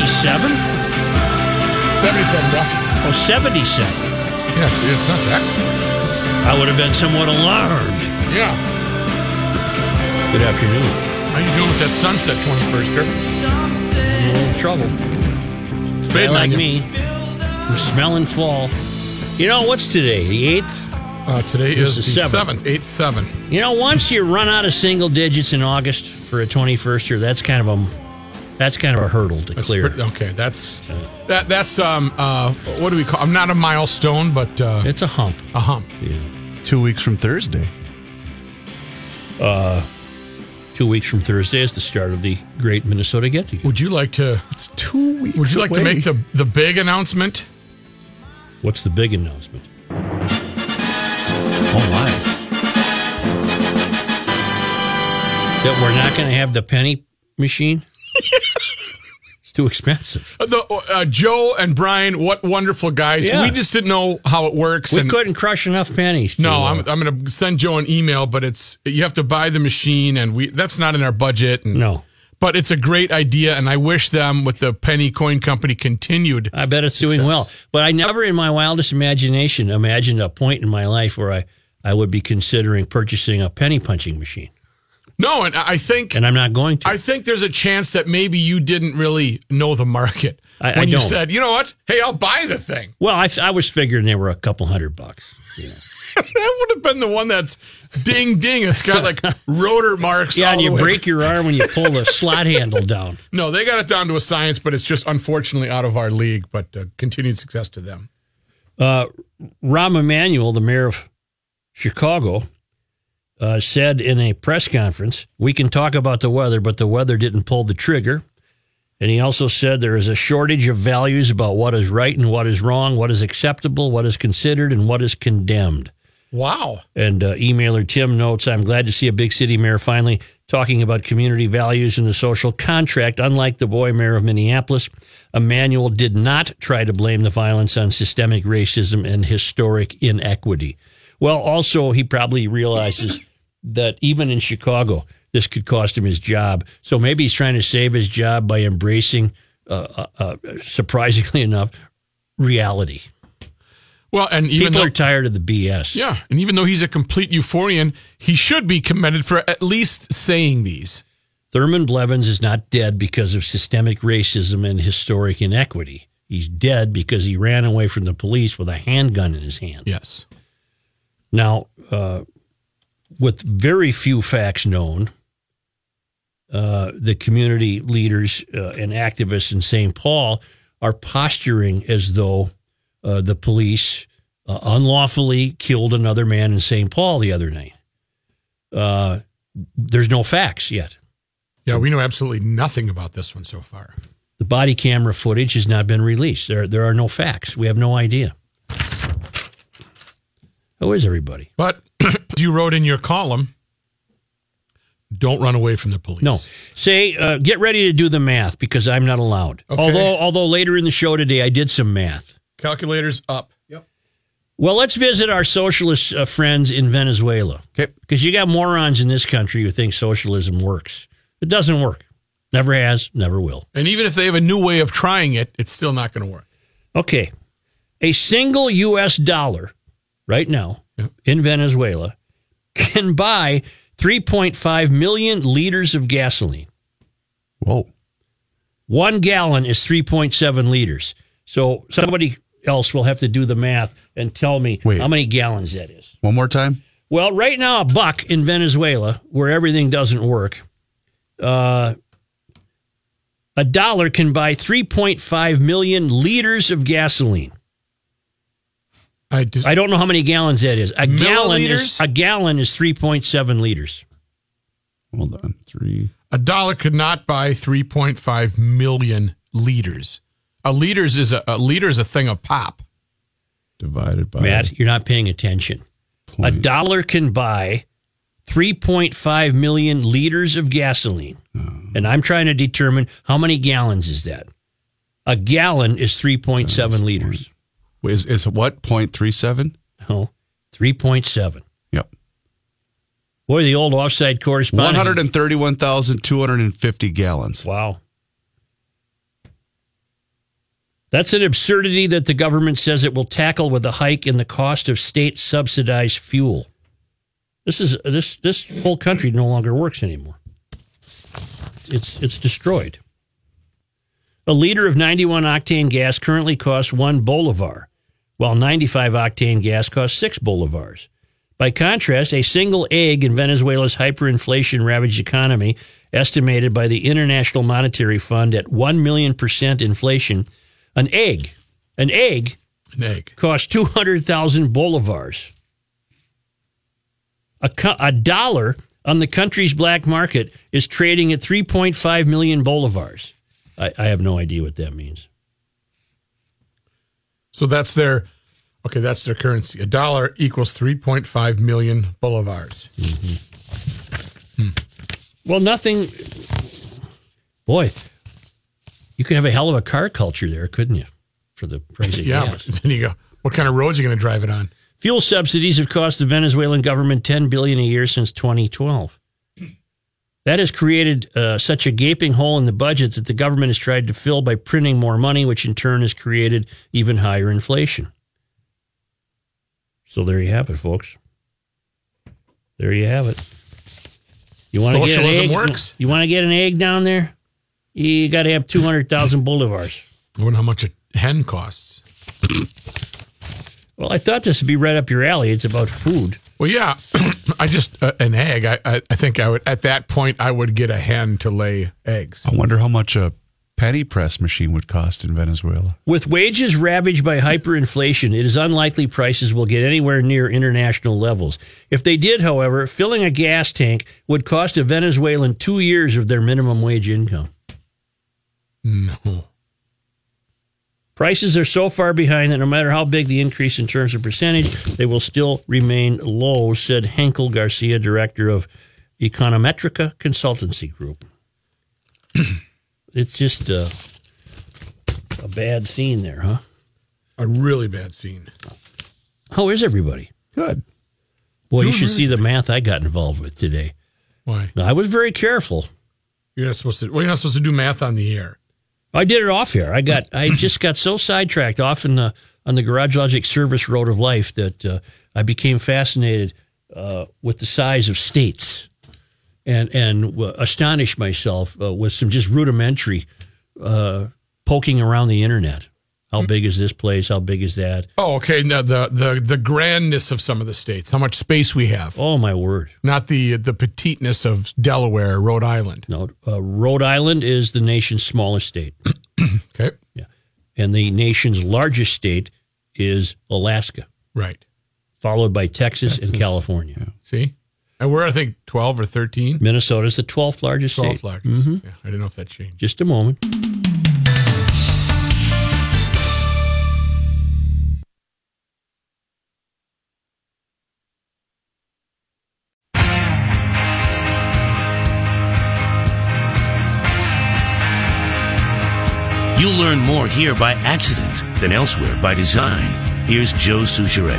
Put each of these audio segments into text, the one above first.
37? 77, bro. Oh, 77. Yeah, it's not that. I would have been somewhat alarmed. Yeah. Good afternoon. How you doing with that sunset 21st, In A little trouble. Guy Fading like you. me. I'm smelling fall. You know, what's today? The 8th? Uh, today This is is the seventh. 7th, 8 7. You know, once you run out of single digits in August for a 21st year, that's kind of a that's kind of a hurdle to That's clear. pretty- okay, that's that. That's um uh what do we call? I'm not a milestone, but uh, It's a hump. a hump. Two weeks from Thursday. Uh, Two weeks from Thursday is the start of the Great Minnesota Get Together. Would you like to? It's two weeks. Would you like to make the the big announcement? What's the big announcement? Oh my! That we're not going to have the penny machine? Too expensive. Uh, The uh, Joe and Brian, what wonderful guys. Yeah. We just didn't know how it works. We couldn't crush enough pennies. To, no, uh, I'm I'm going to send Joe an email, but it's you have to buy the machine, and we that's not in our budget. And, no. but it's a great idea, and I wish them with the Penny Coin Company continued. I bet it's doing well. But I never in my wildest imagination imagined a point in my life where I, I would be considering purchasing a penny punching machine. No, and I think And I'm not going to. I think there's a chance that maybe you didn't really know the market I- I when you don't. said, you know what? Hey, I'll buy the thing. well, I, I was figuring they were a couple hundred bucks. that would have been the one that's ding ding. It's got like rotor marks. Yeah, all and you break your arm when you pull the slot handle down. No, they got it down to a science, but it's just unfortunately out of our league. But uh, continued success to them. Rahm Emanuel, the mayor of Chicago, uh, said in a press conference, We can talk about the weather, but the weather didn't pull the trigger. And he also said there is a shortage of values about what is right and what is wrong, what is acceptable, what is considered, and what is condemned. Wow. And uh, emailer Tim notes, I'm glad to see a big city mayor finally talking about community values and the social contract. Unlike the boy mayor of Minneapolis, Emanuel did not try to blame the violence on systemic racism and historic inequity. Well, also, he probably realizes that even in Chicago, this could cost him his job. So maybe he's trying to save his job by embracing, uh, uh, uh, surprisingly enough, reality. Well, and even People though, are tired of the BS. yeah, and even though he's a complete euphorian, he should be commended for at least saying these. Thurman Blevins is not dead because of systemic racism and historic inequity. He's dead because he ran away from the police with a handgun in his hand. Yes. Now, uh, with very few facts known, uh, the community leaders uh, and activists in St. Paul are posturing as though uh, the police uh, unlawfully killed another man in St. Paul the other night. Uh, there's no facts yet. Yeah, we know absolutely nothing about this one so far. The body camera footage has not been released. There, there are no facts. We have no idea. Who is everybody? But you wrote in your column, don't run away from the police. No. Say, uh, get ready to do the math because I'm not allowed. Okay. Although, although later in the show today, I did some math. Calculators up. Yep. Well, let's visit our socialist uh, friends in Venezuela. Okay. Because you got morons in this country who think socialism works. It doesn't work. Never has, never will. And even if they have a new way of trying it, it's still not going to work. Okay. A single U.S. dollar right now Yep. in Venezuela can buy 3.5 million liters of gasoline. Whoa! One gallon is 3.7 liters. So somebody else will have to do the math and tell me Wait. how many gallons that is. One more time. Well, right now, a buck in Venezuela, where everything doesn't work, uh, a dollar can buy 3.5 million liters of gasoline. I just, I don't know how many gallons that is. A gallon is a gallon is 3.7 liters. Hold on. Three. A dollar could not buy 3.5 million liters. A liters is a, a liter is a thing of pop. Divided by Matt, you're not paying attention. A dollar can buy 3.5 million liters of gasoline. Oh. And I'm trying to determine how many gallons is that? A gallon is 3.7 liters. Is, is what? 0.37? Oh, 3.7. Yep. Boy, the old offside correspondent. 131,250 gallons. Wow. That's an absurdity that the government says it will tackle with a hike in the cost of state subsidized fuel. This is this this whole country no longer works anymore. It's it's destroyed. A liter of 91 octane gas currently costs 1 bolivar, while 95 octane gas costs 6 bolivars. By contrast, a single egg in Venezuela's hyperinflation ravaged economy, estimated by the International Monetary Fund at 1 million percent inflation, an egg, an egg An egg. costs 200,000 bolivars. A, co- a dollar on the country's black market is trading at 3.5 million bolivars. I, I have no idea what that means. So that's their okay. That's their currency. A dollar equals 3.5 million bolivars. Mm-hmm. Hmm. Well, nothing. Boy, you could have a hell of a car culture there, couldn't you? For the price of Yeah, gas. then you go. What kind of roads are you going to drive it on? Fuel subsidies have cost the Venezuelan government 10 billion a year since 2012. That has created uh, such a gaping hole in the budget that the government has tried to fill by printing more money, which in turn has created even higher inflation. So there you have it, folks. There you have it. You want to get an egg? works. You want to get an egg down there? You got to have 200,000 bolivars. I wonder how much a hen costs. Well, I thought this would be right up your alley. It's about food. Well, yeah, I just uh, an egg. I, I I think I would at that point I would get a hen to lay eggs. I wonder how much a penny press machine would cost in Venezuela. With wages ravaged by hyperinflation, it is unlikely prices will get anywhere near international levels. If they did, however, filling a gas tank would cost a Venezuelan two years of their minimum wage income. No. Prices are so far behind that no matter how big the increase in terms of percentage, they will still remain low, said Henkel Garcia, director of Econometrica Consultancy Group. it's just a, a bad scene there, huh? A really bad scene. How is everybody? Good. Boy, you should really see the math I got involved with today. Why? I was very careful. You're not supposed to. Well, you're not supposed to do math on the air. I did it off here. I got I just got so sidetracked off in the on the Garage Logic service road of life that uh, I became fascinated uh, with the size of states and and uh, astonished myself uh, with some just rudimentary uh, poking around the internet. How big is this place? How big is that? Oh, okay. Now the the the grandness of some of the states, how much space we have, Oh my word! not the the petiteness of Delaware, Rhode Island. No, uh, Rhode Island is the nation's smallest state. Okay, Yeah, and the nation's largest state is Alaska, right. followed by Texas, and California. See, and we're I think twelve or thirteen. Minnesota's the 12th largest state. largest. Yeah, I didn't know if that changed. Just a moment. Here by accident than elsewhere by design. Here's Joe Soucheray.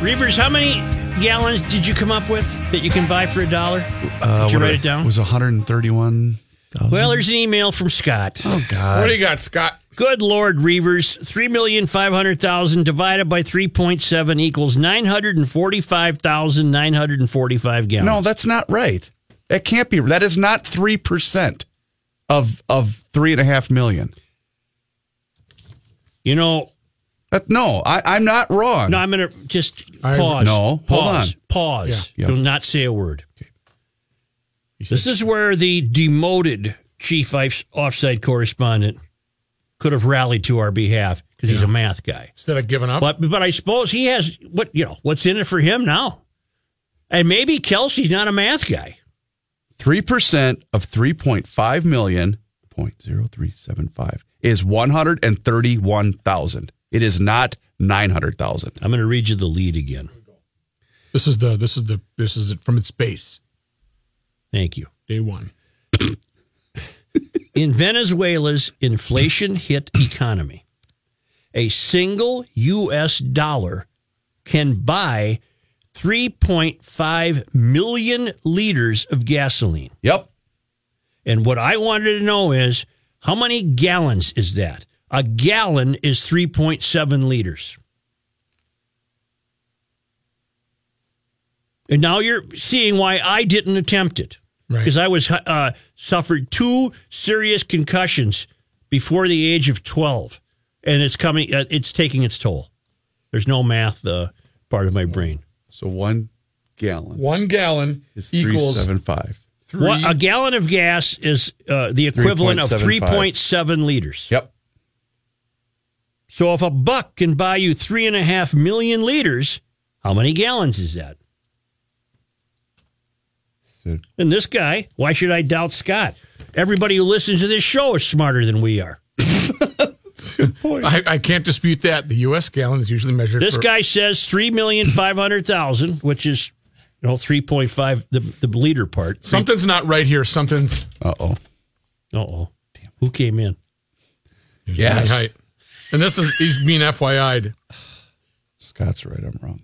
Reavers, how many gallons did you come up with that you can buy for a dollar? Uh, Did you write are- it down? It was 131,000. Well, there's an email from Scott. oh, God. What do you got, Scott? Good Lord, Reavers, 3,500,000 divided by 3.7 equals 945,945 gallons. No, that's not right. It can't be. That is not 3% of, of three and a half million. You know, That, no, I, I'm not wrong. no, I'm going to just I- pause. No, hold pause. on. Pause. Yeah. Do not say a word. This is where the demoted chief ice- offside correspondent could have rallied to our behalf because he's a math guy. Instead of giving up, But but I suppose he has what you know what's in it for him now, and maybe Kelsey's not a math guy. 3% of 3.5 million, 0.0375, is 131,000. It is not 900,000. I'm going to read you the lead again. This is the this is the this is it from its base. Thank you. Day one. In Venezuela's inflation hit economy, a single U.S. dollar can buy 3.5 million liters of gasoline. Yep. And what I wanted to know is how many gallons is that? A gallon is 3.7 liters. And now you're seeing why I didn't attempt it. Right. Because I was uh, suffered two serious concussions before the age of 12 and it's coming uh, it's taking its toll. There's no math uh, part of my brain. So one gallon One gallon is equals 375. three. What, a gallon of gas is uh, the equivalent of 3.7 liters. Yep. So if a buck can buy you three and a half million liters, how many gallons is that? So And this guy, why should I doubt Scott? Everybody who listens to this show is smarter than we are. I, I can't dispute that. The U.S. gallon is usually measured. This for, guy says three million five hundred thousand, which is you know three point five the the liter part. something's not right here. Something's uh-oh. Uh oh, Damn. who came in? here's Yes. And this is he's being FYI'd. Scott's right. I'm wrong.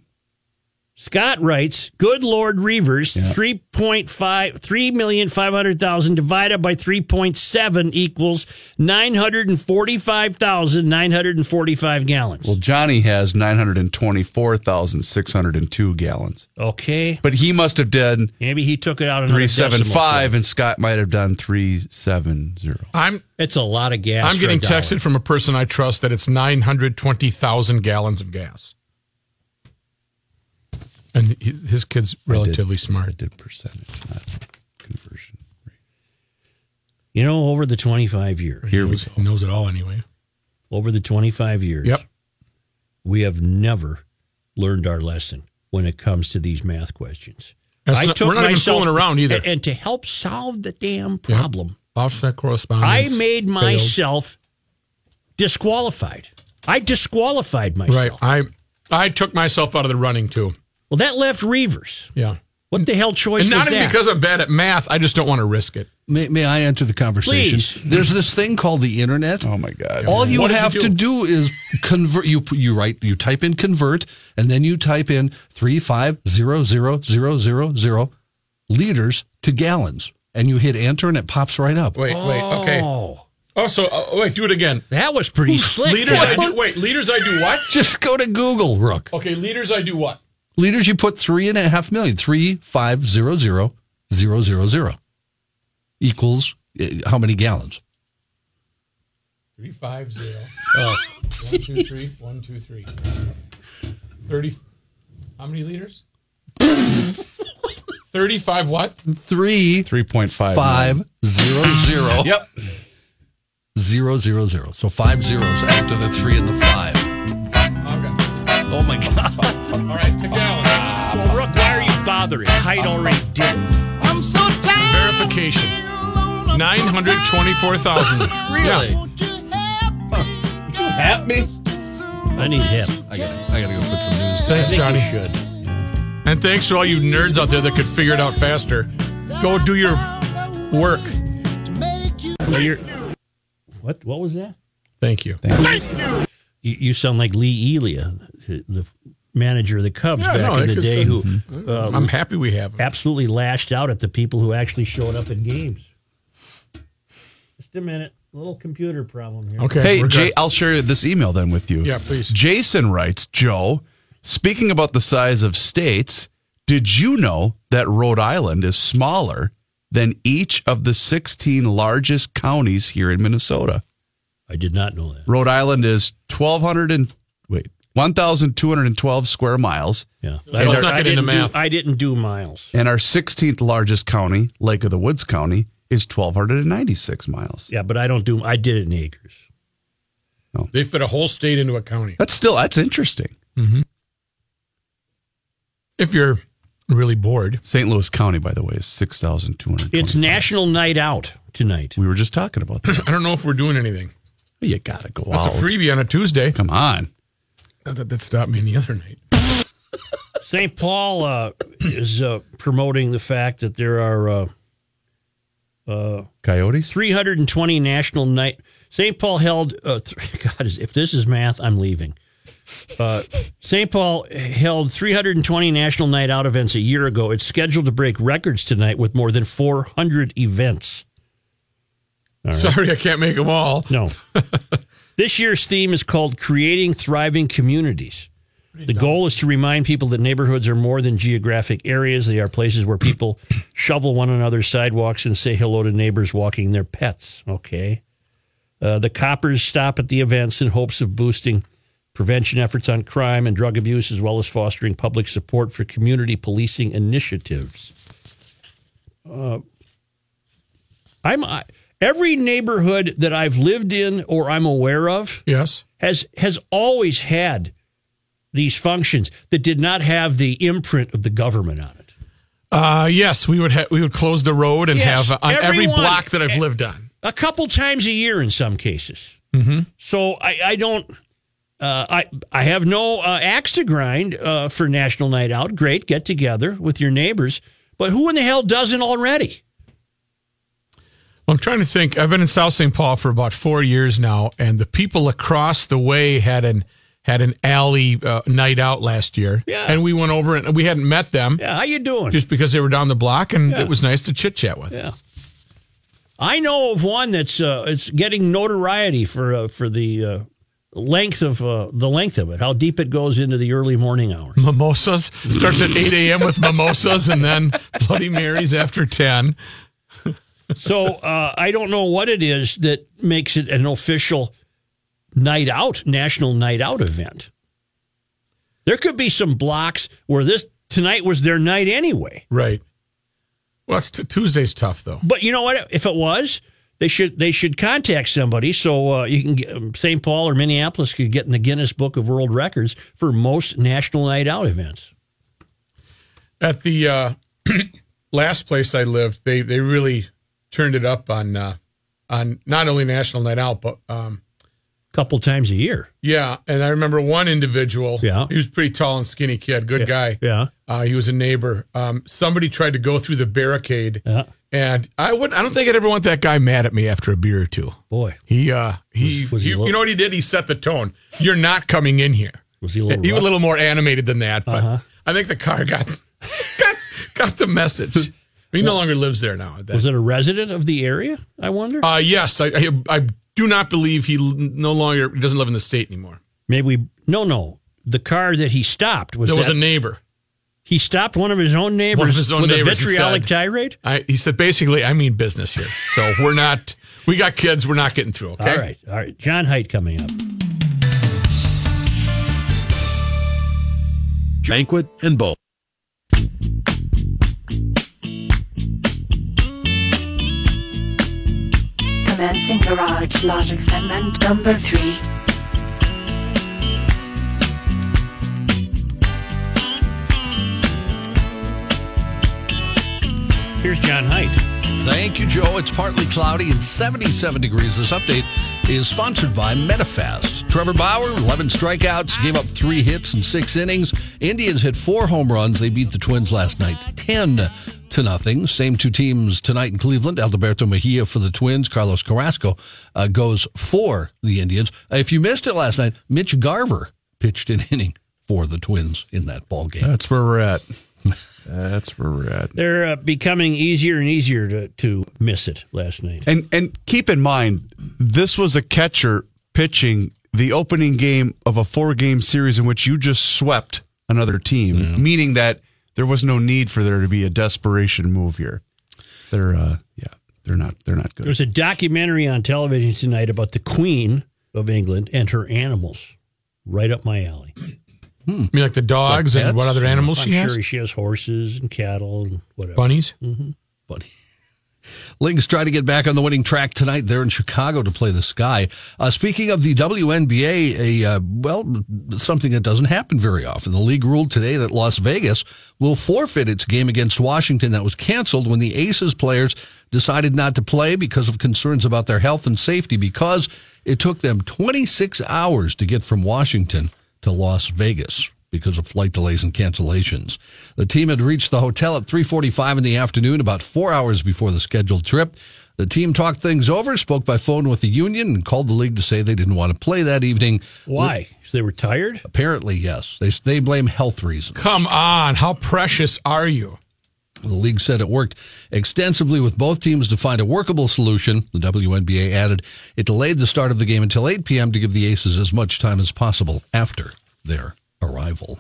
Scott writes, "Good Lord Reavers, Yeah. 3.5 3,500,000 divided by 3.7 equals 945,945 gallons." Well, Johnny has 924,602 gallons. okay, But he must have done maybe he took it out another decimal 375 point. and Scott might have done 370. I'm It's a lot of gas. I'm getting texted from a person I trust that it's 920,000 gallons of gas. And he, his kid's relatively I smart. did percentage, not conversion rate. You know, over the 25 years, Here we knows, he knows it all anyway. over the 25 years, Yep. we have never learned our lesson when it comes to these math questions. That's not- we're not even fooling around either. And, and to help solve the damn problem, Offset correspondence. I made failed. myself disqualified. I disqualified myself. right. I I took myself out of the running too. Well, that left Reavers. Yeah. What the hell choice And not even because I'm bad at math. I just don't want to risk it. May, may I enter the conversation? Please. There's this thing called the internet. Oh my God. All you What did you have do? to do is convert. You you write you type in convert, and then you type in three five zero zero zero zero zero liters to gallons, and you hit enter, and it pops right up. Wait, wait. Okay. Oh, Oh, so uh, wait, do it again. that was pretty slick. Liters. I do, wait, liters. I do what? Just go to Google, Rook. Okay, liters. I do what? Liters, you put three and a half million. Three five zero zero zero zero zero equals uh, how many gallons? Three five zero. Oh. One two three. One two three. Thirty. How many liters? Thirty-five. What? Three 3.5. five zero zero. Yep. Zero zero zero. So five zeros after the three and the five. Okay. Oh my god. All right. To gallons. Well, Rook, why are you bothering? Height already did it. I'm so tired. Verification. Nine hundred twenty-four thousand. Really? At me? I need him. I gotta, I gotta go put some news. Thanks, I Johnny. you should. And thanks to all you nerds out there that could figure it out faster. Go do your work. What? What was that? Thank you. You, you sound like Lee Elia, the manager of the Cubs Yeah, back no, in the day, who uh, I'm happy we have him. absolutely lashed out at the people who actually showed up in games. Just a minute, little computer problem here. Okay. Hey, Jay, good. I'll share this email then with you. Yeah, please. Jason writes, Joe, speaking about the size of states, did you know that Rhode Island is smaller than each of the 16 largest counties here in Minnesota? I did not know that. Rhode Island is 1,200 and wait, 1,212 square miles, Yeah, let's I, not I get into didn't math. Do, I didn't do miles. and our 16th largest county, Lake of the Woods County, is 1,296 miles. Yeah, but I don't do. I did it in acres. No. They fit a whole state into a county. That's still that's interesting. Mm-hmm. If you're really bored. St. Louis County, by the way, is 6,200. It's National Night Out tonight. We were just talking about that. I don't know if we're doing anything. you got to go That's out. a freebie on a Tuesday. Come on. Not that that stopped me the other night. St. Paul uh, is uh, promoting the fact that there are uh, Coyotes? 320 national night. St. Paul held. Uh, th- God, if this is math, I'm leaving. Uh, St. Paul held 320 national night out events a year ago. It's scheduled to break records tonight with more than 400 events. Sorry, I can't make them all. No. this year's theme is called Creating Thriving Communities. The goal is to remind people that neighborhoods are more than geographic areas. They are places where people shovel one another's sidewalks and say hello to neighbors walking their pets. Okay. Uh, the coppers stop at the events in hopes of boosting prevention efforts on crime and drug abuse, as well as fostering public support for community policing initiatives. Uh, I'm I, every neighborhood that I've lived in or I'm aware of Yes. has has always had these functions that did not have the imprint of the government on it. Uh, yes, we would ha- we would close the road and Yes, have uh, on every block that I've lived on. A couple times a year in some cases. So I, I don't. Uh, I I have no uh, axe to grind uh, for National Night Out. Great, get together with your neighbors. But who in the hell doesn't already? I'm trying to think. I've been in South St. Paul for about four years now, and the people across the way had an had an alley uh, night out last year. Yeah. and we went over and we hadn't met them Yeah, how you doing? just because they were down the block, and Yeah. it was nice to chit chat with. Yeah. I know of one that's uh, it's getting notoriety for uh, for the uh, length of uh, the length of it, how deep it goes into the early morning hours. Mimosas starts at 8 a.m. with mimosas, and then Bloody Marys after 10. So uh, I don't know what it is that makes it an official night out, national night out event. There could be some blocks where this tonight was their night anyway. Right. Well, t- Tuesday's tough though. But you know what? If it was, they should they should contact somebody so uh, you can get um, St. Paul or Minneapolis could get in the Guinness Book of World Records for most national night out events. At the uh, last place I lived, they they really turned it up on uh, on not only National Night Out, but um, A couple times a year. yeah. And I remember one individual. Yeah. he was a pretty tall and skinny kid, good guy. Yeah. Uh, he was a neighbor. Um, somebody tried to go through the barricade, Yeah. and I would I don't think I'd ever want that guy mad at me after a beer or two. Boy, He uh he, Was- was he he- you know what he did? He set the tone. You're not coming in here. was he a little He was a little more animated than that, but Uh-huh. I think the car got got, got the message. He no longer lives there now. Was it a resident of the area? I wonder. Uh, yes, I, I I do not believe he no longer he doesn't live in the state anymore. Maybe we. No, no. The car that he stopped was There was that- a neighbor. he stopped one of his own neighbors One of his own with neighbors, a vitriolic said. tirade. I, he said basically, I mean business here. So we're not. We got kids. We're not getting through. Okay. All right, all right. John Height coming up. Banquet and Bowl. Commencing Garage Logic segment number 3. Here's John Height. Thank you, Joe. It's partly cloudy and 77 degrees. This update is sponsored by Metafast. Trevor Bauer, 11 strikeouts, gave up three hits in six innings. Indians hit four home runs. They beat the Twins last night 10 to nothing. Same two teams tonight in Cleveland. Adalberto Mejia for the Twins. Carlos Carrasco uh, goes for the Indians. Uh, if you missed it last night, Mitch Garver pitched an inning for the Twins in that ball game. That's where we're at. That's where we're at. They're uh, becoming easier and easier to, to miss it last night. And and keep in mind, this was a catcher pitching the opening game of a four game series in which you just swept another team, meaning that there was no need for there to be a desperation move here. They're uh yeah, they're not they're not good. There's a documentary on television tonight about the Queen of England and her animals. Right up my alley. You mean like the dogs Like and what other animals I'm she has? sure she has horses and cattle and whatever. Bunnies. But Lynx try to get back on the winning track tonight. They're in Chicago to play the Sky. Uh, speaking of the WNBA, a uh, well, something that doesn't happen very often. The league ruled today that Las Vegas will forfeit its game against Washington that was canceled when the Aces players decided not to play because of concerns about their health and safety because it took them 26 hours to get from Washington to Las Vegas because of flight delays and cancellations. The team had reached the hotel at 3:45 in the afternoon, about 4 hours before the scheduled trip. The team talked things over, spoke by phone with the union, and called the league to say they didn't want to play that evening. Why? 'Cause they were tired? Apparently, yes. They they blame health reasons. Come on, how precious are you? The league said it worked extensively with both teams to find a workable solution. The WNBA added it delayed the start of the game until 8 p.m. to give the Aces as much time as possible after their arrival.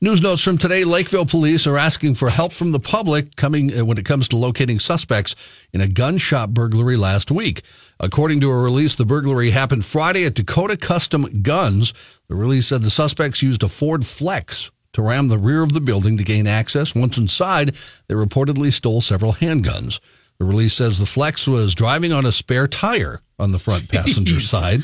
News notes from today Lakeville police are asking for help from the public coming uh, when it comes to locating suspects in a gun shop burglary last week. According to a release, the burglary happened Friday at Dakota Custom Guns. The release said the suspects used a Ford Flex to ram the rear of the building to gain access. Once inside, they reportedly stole several handguns. The release says the Flex was driving on a spare tire on the front passenger side.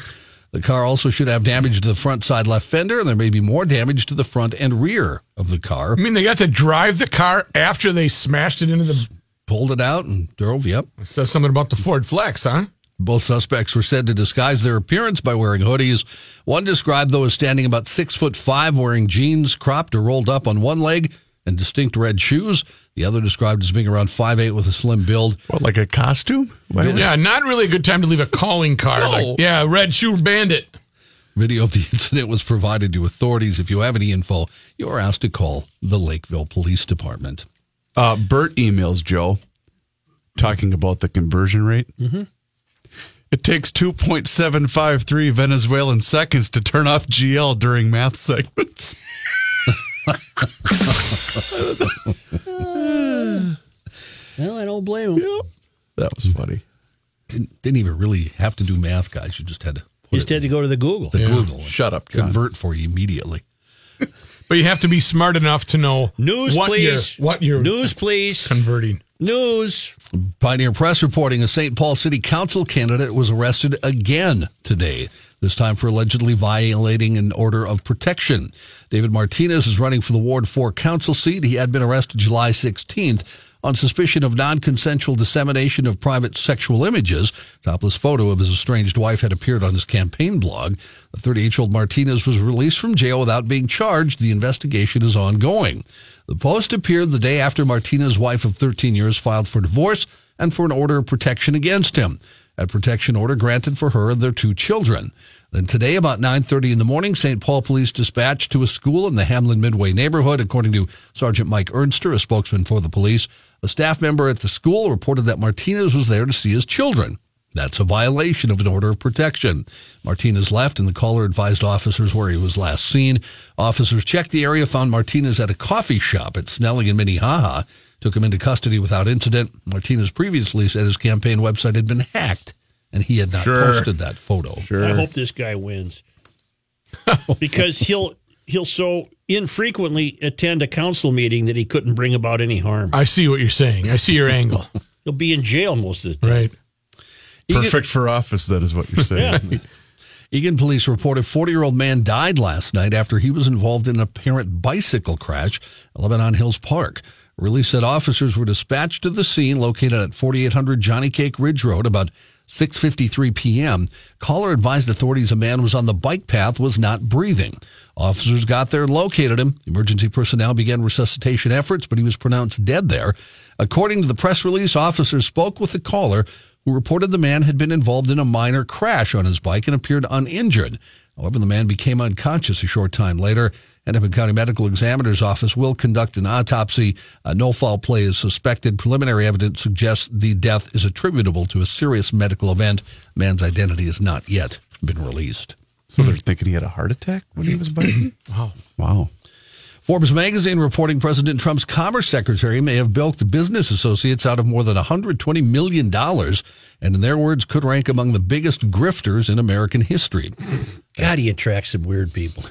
The car also should have damage to the front side left fender, and there may be more damage to the front and rear of the car. I mean, they got to drive the car after they smashed it into the. Pulled it out and drove, yep. Says something about the Ford Flex, huh? Both suspects were said to disguise their appearance by wearing hoodies. One described though as standing about six foot five, wearing jeans cropped or rolled up on one leg and distinct red shoes. The other described as being around five eight with a slim build. What, like a costume? Why would- Yeah, not really a good time to leave a calling card. No. Like, yeah, Red Shoe Bandit. Video of the incident was provided to authorities. If you have any info, you are asked to call the Lakeville Police Department. Uh, Bert emails Joe talking about the conversion rate. Mm-hmm. It takes 2.753 Venezuelan seconds to turn off GL during math segments. Well, I don't blame him. That was funny. Didn't, didn't even really have to do math, guys. You just had to put Just it had to go to the Google. the Google. Shut up, John. Convert for you immediately. But you have to be smart enough to know News, what please. You're, what you're News, please. converting. News. Pioneer Press reporting a St. Paul City Council candidate was arrested again today, this time for allegedly violating an order of protection. David Martinez is running for the Ward 4 council seat. He had been arrested July 16th on suspicion of non-consensual dissemination of private sexual images. Topless photo of his estranged wife had appeared on his campaign blog. The 38-year-old Martinez was released from jail without being charged. The investigation is ongoing. The post appeared the day after Martinez's wife of 13 years filed for divorce and for an order of protection against him. A protection order granted for her and their two children. Then today, about 9.30 in the morning, St. Paul police dispatched to a school in the Hamline Midway neighborhood. According to Sergeant Mike Ernster, a spokesman for the police, a staff member at the school reported that Martinez was there to see his children. That's a violation of an order of protection. Martinez left, and the caller advised officers where he was last seen. Officers checked the area, found Martinez at a coffee shop at Snelling and Minnehaha, took him into custody without incident. Martinez previously said his campaign website had been hacked, and he had not Sure. posted that photo. Sure. I hope this guy wins because he'll he'll so infrequently attend a council meeting that he couldn't bring about any harm. I see what you're saying. I see your angle. He'll be in jail most of the time. Right. Perfect for office, that is what you're saying. Eagan police report a 40 year old man died last night after he was involved in an apparent bicycle crash at Lebanon Hills Park. Release said officers were dispatched to the scene located at 4800 Johnny Cake Ridge Road about 6:53 p.m. Caller advised authorities a man was on the bike path was not breathing. Officers got there and located him. Emergency personnel began resuscitation efforts, but he was pronounced dead there. According to the press release, officers spoke with the caller who reported the man had been involved in a minor crash on his bike and appeared uninjured. However, the man became unconscious a short time later. Hennepin County Medical Examiner's Office will conduct an autopsy. Uh, no foul play is suspected. Preliminary evidence suggests the death is attributable to a serious medical event. Man's identity has not yet been released. so they're thinking he had a heart attack when he was biking? wow. Wow. Forbes magazine reporting President Trump's commerce secretary may have bilked business associates out of more than $120 million, and in their words, could rank among the biggest grifters in American history. God, he attracts some weird people.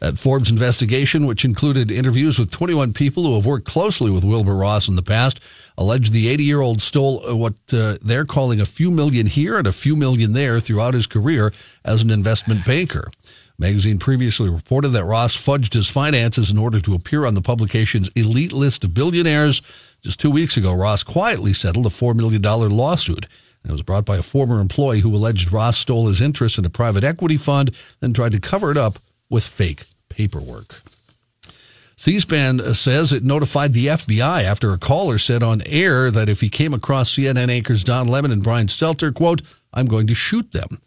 That Forbes investigation, which included interviews with 21 people who have worked closely with Wilbur Ross in the past, alleged the 80 year old stole uh, what uh, they're calling a few million here and a few million there throughout his career as an investment banker. Magazine previously reported that Ross fudged his finances in order to appear on the publication's elite list of billionaires. Just two weeks ago, Ross quietly settled a $4 million lawsuit. It was brought by a former employee who alleged Ross stole his interest in a private equity fund, then tried to cover it up with fake paperwork. C-SPAN says it notified the FBI after a caller said on air that if he came across CNN anchors Don Lemon and Brian Stelter, quote, I'm going to shoot them.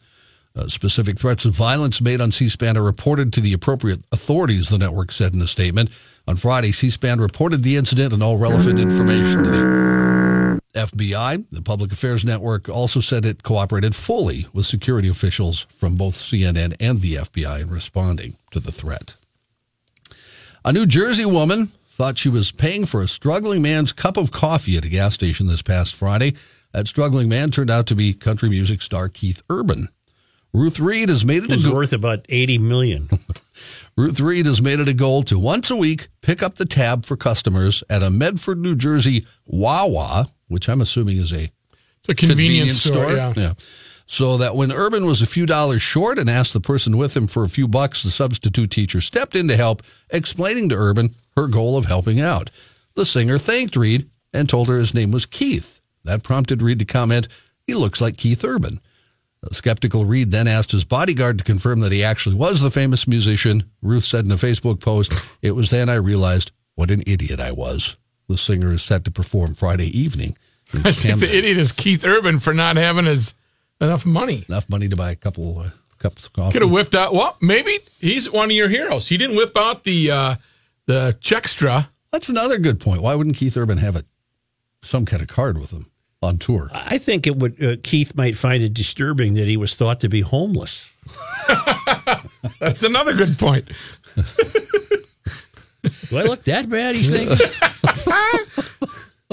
Uh, specific threats of violence made on C-SPAN are reported to the appropriate authorities, the network said in a statement. On Friday, C-SPAN reported the incident and all relevant information to the FBI. The Public Affairs Network also said it cooperated fully with security officials from both CNN and the FBI in responding to the threat. A New Jersey woman thought she was paying for a struggling man's cup of coffee at a gas station this past Friday. That struggling man turned out to be country music star Keith Urban. Ruth Reed has made it It a go- worth about 80 million. Ruth Reed has made it a goal to once a week pick up the tab for customers at a Medford, New Jersey Wawa, which I'm assuming is a It's a convenience, store. Yeah. So that when Urban was a few dollars short and asked the person with him for a few bucks, the substitute teacher stepped in to help, explaining to Urban her goal of helping out. The singer thanked Reed and told her his name was Keith. That prompted Reed to comment, he looks like Keith Urban. The skeptical Reed then asked his bodyguard to confirm that he actually was the famous musician. Ruth said in a Facebook post, It was then I realized what an idiot I was. The singer is set to perform Friday evening. in I think the idiot is Keith Urban for not having his enough money. Enough money to buy a couple uh, cups of coffee. Could have whipped out. Well, maybe he's one of your heroes. He didn't whip out the uh, the Checkstra. That's another good point. Why wouldn't Keith Urban have a some kind of card with him on tour? I think it would. Uh, Keith might find it disturbing that he was thought to be homeless. That's another good point. Do I look that bad? He's thinking.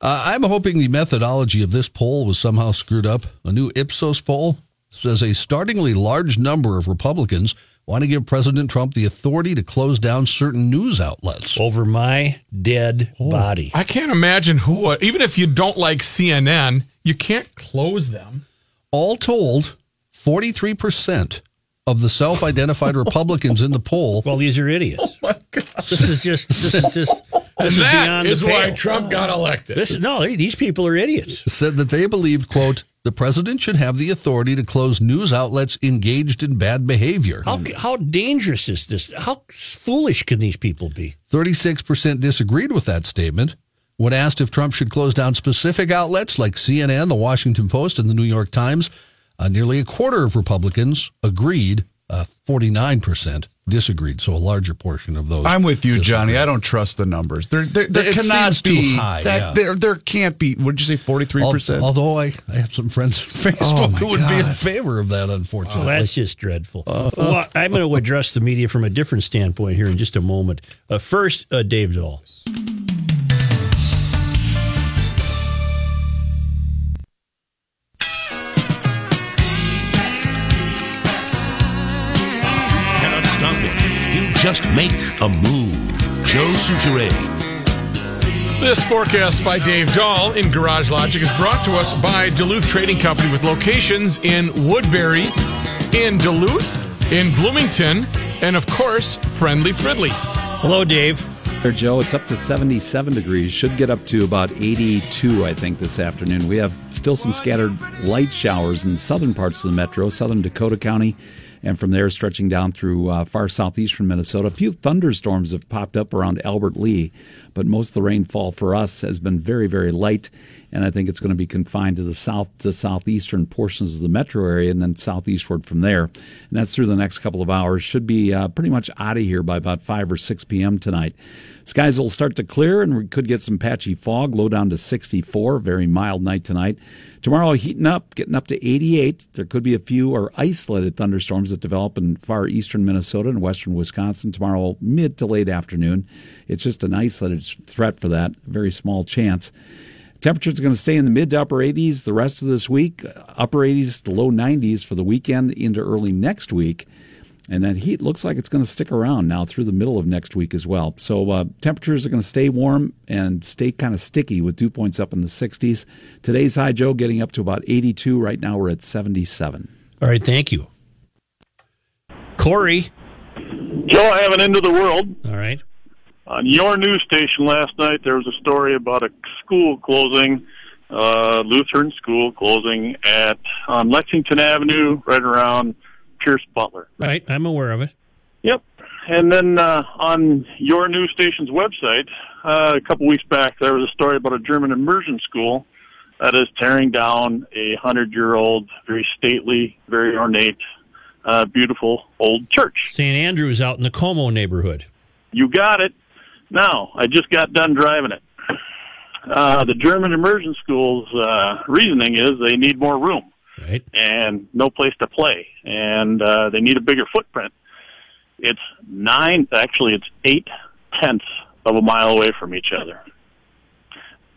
Uh, I'm hoping the methodology of this poll was somehow screwed up. A new Ipsos poll says a startlingly large number of Republicans want to give President Trump the authority to close down certain news outlets. over my dead body. I can't imagine who, even if you don't like CNN, you can't close them. All told, 43% of the self identified Republicans in the poll Well, these are idiots. Oh my god! This is just. This is just. And This is that is the why pale. Trump got elected. This no. These people are idiots. said that they believed, quote, the president should have the authority to close news outlets engaged in bad behavior. How how dangerous is this? How foolish can these people be? 36% disagreed with that statement. When asked if Trump should close down specific outlets like CNN, the Washington Post, and the New York Times, uh, nearly a quarter of Republicans agreed. Uh, 49% disagreed. So a larger portion of those. I'm with you, disagreed. Johnny. I don't trust the numbers. There, there, there It cannot seems too be high, that. yeah. There, there can't be. What did you say? Forty three Al- percent. Although I, I have some friends on Facebook Oh, who would be in favor of that, unfortunately. Well, that's just dreadful. well, I'm going to address the media from a different standpoint here in just a moment. Uh, first, uh, Dave Dahl. Just make a move. Joe Soucheray. This forecast by Dave Dahl in Garage Logic is brought to us by Duluth Trading Company with locations in Woodbury, in Duluth, in Bloomington, and of course, Friendly Fridley. Hello, Dave. There, Joe, it's up to 77 degrees. Should get up to about 82, I think, this afternoon. We have still some scattered light showers in southern parts of the metro, southern Dakota County, and from there stretching down through uh, far southeastern Minnesota. A few thunderstorms have popped up around Albert Lea, but most of the rainfall for us has been very, very light, and I think it's going to be confined to the south to southeastern portions of the metro area and then southeastward from there. And that's through the next couple of hours. Should be uh, pretty much out of here by about 5 or 6 p.m. tonight. Skies will start to clear, and we could get some patchy fog, low down to 64. Very mild night tonight. Tomorrow, heating up, getting up to 88. There could be a few or isolated thunderstorms that develop in far eastern Minnesota and western Wisconsin tomorrow, mid to late afternoon. It's just an isolated threat for that, very small chance. Temperatures are going to stay in the mid to upper 80s the rest of this week, upper 80s to low 90s for the weekend into early next week. And that heat looks like it's going to stick around now through the middle of next week as well. So uh, temperatures are going to stay warm and stay kind of sticky with dew points up in the 60s. Today's high, Joe, getting up to about 82. Right now we're at 77. All right, thank you. Corey. Joe, I have an end of the world. All right. On your news station last night, there was a story about a school closing, uh, Lutheran school closing at on Lexington Avenue, right around Pierce Butler. Right, I'm aware of it. Yep. And then uh, on your news station's website, uh, a couple weeks back, there was a story about a German immersion school that is tearing down a hundred-year-old, very stately, very ornate, uh, beautiful old church. St. Andrews out in the Como neighborhood. You got it. Now, I just got done driving it. Uh, the German immersion school's uh, reasoning is they need more room Right. and no place to play, and uh, they need a bigger footprint. It's nine, actually, it's eight tenths of a mile away from each other.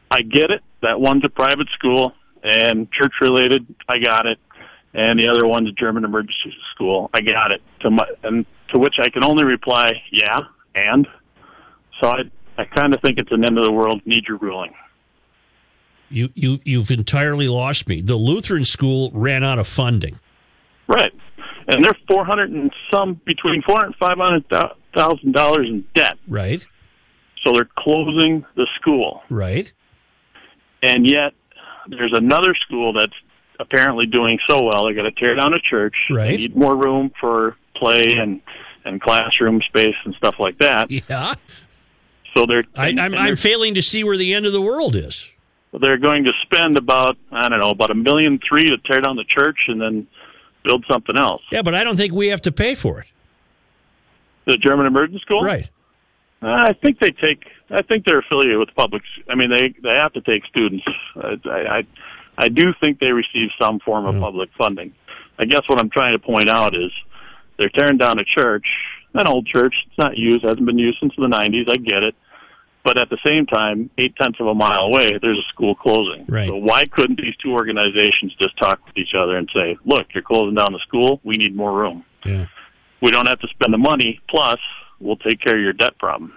I get it. That one's a private school and church related. I got it. And the other one's a German emergency school. I got it. To my, and to which I can only reply, yeah, and. So I, I kind of think it's an end of the world. Need your ruling. You you you've entirely lost me. The Lutheran school ran out of funding. Right. And they're four hundred and some between four hundred and five hundred thousand dollars in debt. Right. So they're closing the school. Right. And yet there's another school that's apparently doing so well. They're going to tear down a church. Right. They need more room for play and and classroom space and stuff like that. Yeah. So they're I, I'm and I'm failing to see where the end of the world is. they're going to spend about I don't know about a million three to tear down the church and then build something else. Yeah, but I don't think we have to pay for it. The German emergency school. Right. Uh, I think they take. I think they're affiliated with public. I mean, they they have to take students. I I, I do think they receive some form of public funding. I guess what I'm trying to point out is they're tearing down a church, an old church. It's not used, hasn't been used since the 90s. I get it, but at the same time, eight tenths of a mile away, there's a school closing. Right. So why couldn't these two organizations just talk with each other and say, "Look, you're closing down the school. We need more room. Yeah. We don't have to spend the money. Plus, we'll take care of your debt problem."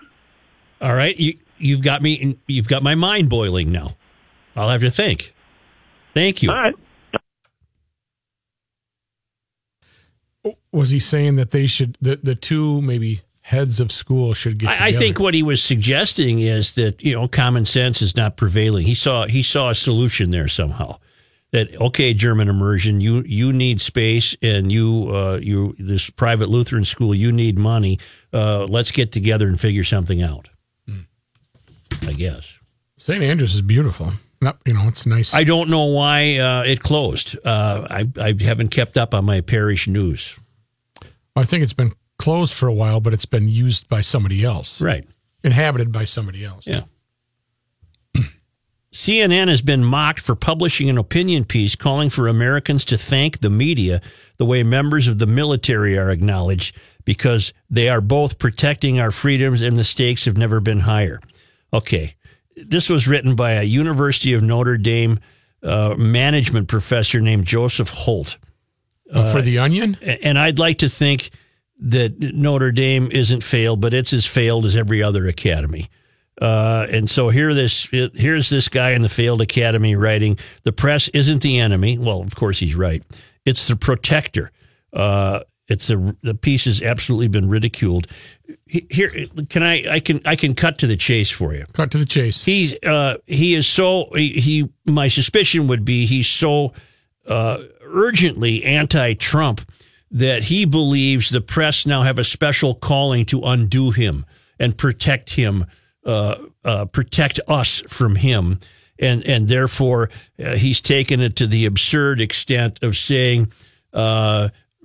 All right. You you've got me. You've got my mind boiling now. I'll have to think. Thank you. All right. Was he saying that they should the the two maybe heads of school should get? I, I think what he was suggesting is that you know common sense is not prevailing. He saw he saw a solution there somehow. That okay, German immersion, you you need space, and you uh, you this private Lutheran school, you need money. Uh, let's get together and figure something out. I guess. St. Andrews is beautiful. You know it's nice. I don't know why uh, it closed. Uh, I I haven't kept up on my parish news. I think it's been closed for a while, but it's been used by somebody else, Right. inhabited by somebody else. Yeah. CNN has been mocked for publishing an opinion piece calling for Americans to thank the media the way members of the military are acknowledged because they are both protecting our freedoms and the stakes have never been higher. Okay. This was written by a University of Notre Dame uh, management professor named Joseph Holt. Uh, for the Onion, And I'd like to think that Notre Dame isn't failed, but it's as failed as every other academy. Uh, and so here, this here's this guy in the failed academy writing: the press isn't the enemy. Well, of course he's right. It's the protector. Uh, it's a, the piece has absolutely been ridiculed. Here, can I? I can I can cut to the chase for you. cut to the chase. He's uh, he is so he, he. My suspicion would be he's so uh, urgently anti-Trump that he believes the press now have a special calling to undo him and protect him, uh, uh, protect us from him, and and therefore uh, he's taken it to the absurd extent of saying.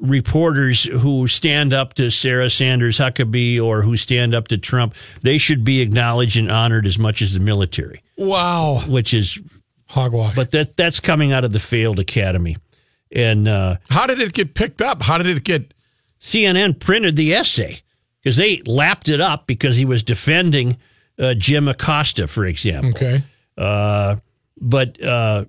Reporters who stand up to Sarah Sanders Huckabee or who stand up to Trump, they should be acknowledged and honored as much as the military, wow, which is, hogwash. but that that's coming out of the failed academy. And uh, how did it get picked up? How did it get? CNN printed the essay because they lapped it up because he was defending uh, Jim Acosta, for example. Okay, Uh, but uh,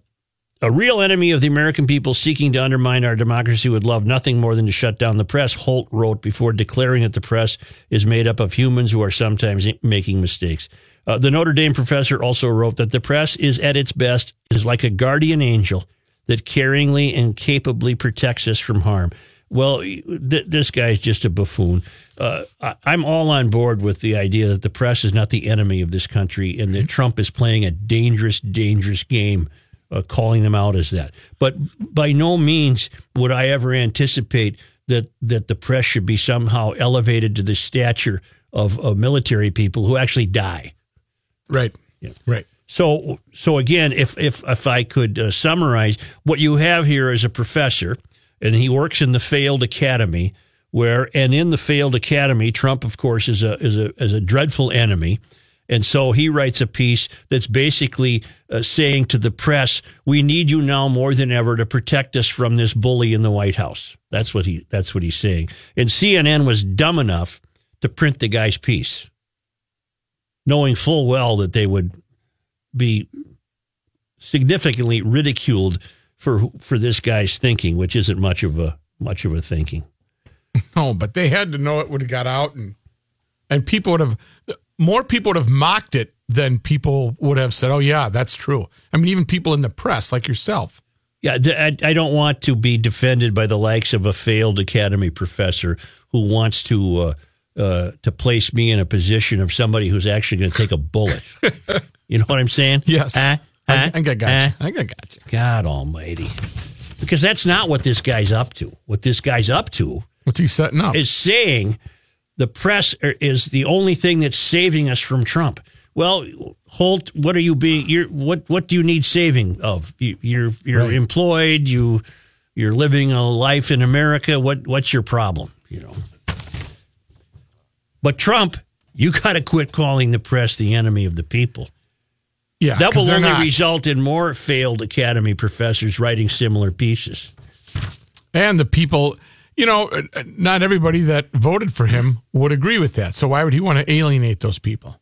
A real enemy of the American people seeking to undermine our democracy would love nothing more than to shut down the press, Holt wrote before declaring that the press is made up of humans who are sometimes making mistakes. Uh, the Notre Dame professor also wrote that the press is at its best is like a guardian angel that caringly and capably protects us from harm. Well, th- this guy's just a buffoon. Uh, I- I'm all on board with the idea that the press is not the enemy of this country and that Trump is playing a dangerous, dangerous game, uh, calling them out as that. But by no means would I ever anticipate that that the press should be somehow elevated to the stature of, of military people who actually die. Right. Yeah. Right. So, so again, if if if I could uh, summarize, what you have here is a professor, and he works in the failed academy, where and in the failed academy, Trump, of course, is a is a is a dreadful enemy, and so he writes a piece that's basically uh, saying to the press, "We need you now more than ever to protect us from this bully in the White House." That's what he that's what he's saying, and CNN was dumb enough to print the guy's piece, knowing full well that they would be significantly ridiculed for for this guy's thinking, which isn't much of a much of a thinking. No, but they had to know it would have got out, and and people would have more people would have mocked it than people would have said, "Oh yeah, that's true." I mean, even people in the press, like yourself. Yeah, I, I don't want to be defended by the likes of a failed academy professor who wants to uh, uh, to place me in a position of somebody who's actually going to take a bullet. you know what I'm saying? Yes, Huh? I, Huh? I got you. I got got you. God Almighty, because that's not what this guy's up to. What this guy's up to What's he setting up? is saying the press is the only thing that's saving us from Trump. Well, Holt, what are you being? You're what? What do you need saving of? You, you're you're Right. employed. You you're living a life in America. What what's your problem? You know. But Trump, you got to quit calling the press the enemy of the people. yeah, That will only not. result in more failed academy professors writing similar pieces. and the people. You know, uh, uh, not everybody that voted for him would agree with that. So why would he want to alienate those people?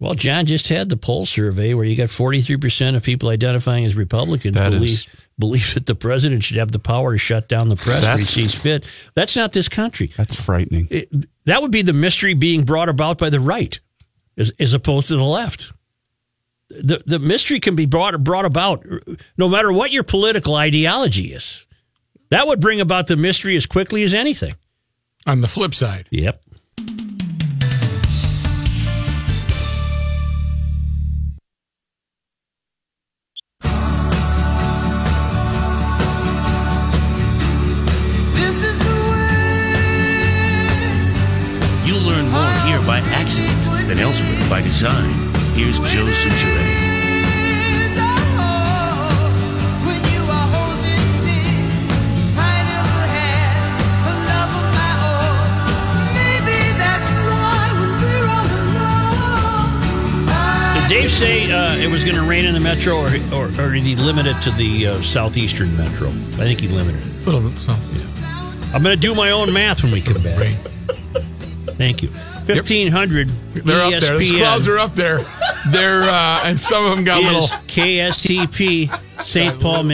Well, John just had the poll survey where you got 43% of people identifying as Republicans That believe, is- believe that the president should have the power to shut down the press when he That's- sees fit. That's not this country. That's frightening. It, that would be the mystery being brought about by the right as, as opposed to the left. The, the mystery can be brought, brought about no matter what your political ideology is. That would bring about the mystery as quickly as anything. On the flip side, Yep. You'll learn more here by accident than elsewhere by design. Here's Joe Soucheray. Dave say uh, it was going to rain in the metro, or, or, or did he limit it to the uh, southeastern metro? I think he limited it. A little something. I'm going to do my own math when we come back. Rain. Thank you. 1500 They're up there. Those clouds are up there. They're uh, and some of them got little. KSTP St. Paul,